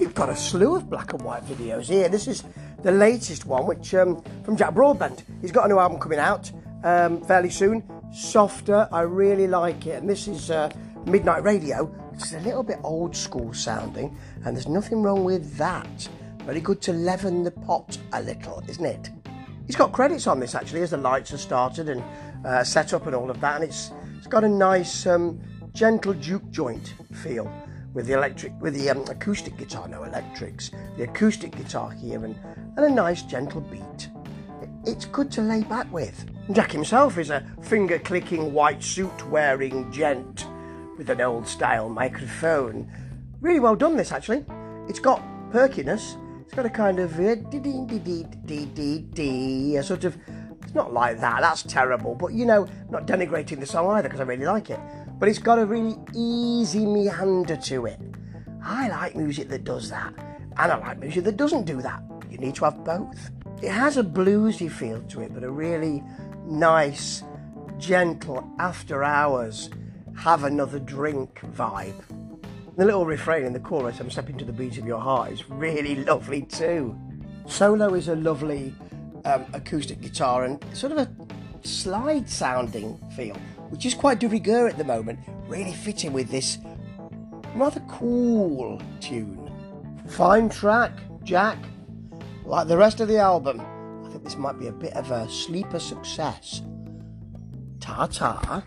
we've got a slew of black and white videos here. This is the latest one, which um, from Jack Broadbent. He's got a new album coming out um, fairly soon. Softer, I really like it. And this is uh, Midnight Radio, which is a little bit old school sounding, and there's nothing wrong with that. Very good to leaven the pot a little, isn't it? He's got credits on this actually, as the lights are started and uh, set up and all of that, and it's it's got a nice um, gentle juke joint feel with the electric with the um, acoustic guitar, no electrics, the acoustic guitar here, and, and a nice gentle beat. It's good to lay back with. Jack himself is a finger clicking white suit wearing gent with an old style microphone. Really well done, this actually. It's got perkiness. It's got a kind of uh, a sort of. It's not like that. That's terrible. But you know, not denigrating the song either because I really like it. But it's got a really easy meander to it. I like music that does that, and I like music that doesn't do that. You need to have both. It has a bluesy feel to it, but a really nice, gentle after hours, have another drink vibe. The little refrain in the chorus, I'm stepping to the beat of your heart, is really lovely too. Solo is a lovely um, acoustic guitar and sort of a slide sounding feel, which is quite de rigueur at the moment, really fitting with this rather cool tune. Fine track, Jack. Like the rest of the album, I think this might be a bit of a sleeper success. Ta ta.